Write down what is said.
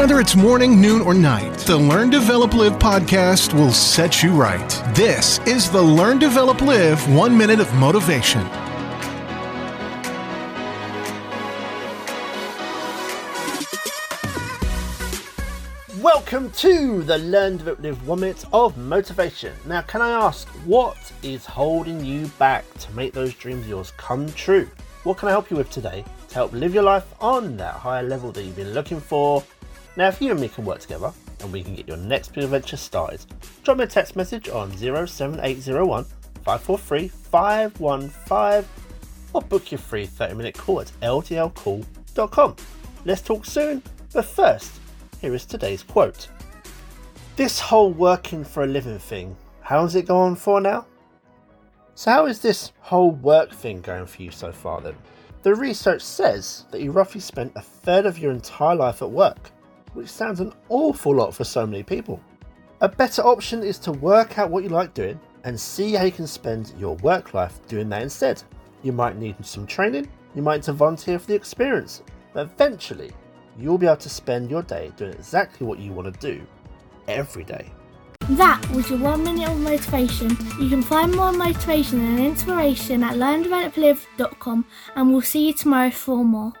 Whether it's morning, noon, or night, the Learn, Develop, Live podcast will set you right. This is the Learn, Develop, Live One Minute of Motivation. Welcome to the Learn, Develop, Live One Minute of Motivation. Now, can I ask, what is holding you back to make those dreams of yours come true? What can I help you with today to help live your life on that higher level that you've been looking for? Now, if you and me can work together and we can get your next big adventure started, drop me a text message on 07801 543 515 or book your free 30 minute call at ldlcall.com. Let's talk soon, but first, here is today's quote. This whole working for a living thing, how's it going for now? So, how is this whole work thing going for you so far then? The research says that you roughly spent a third of your entire life at work, which sounds an awful lot for so many people. A better option is to work out what you like doing and see how you can spend your work life doing that instead. You might need some training, you might need to volunteer for the experience, but eventually you'll be able to spend your day doing exactly what you want to do every day. That was your one minute of motivation. You can find more motivation and inspiration at learndeveloplive.com and we'll see you tomorrow for more.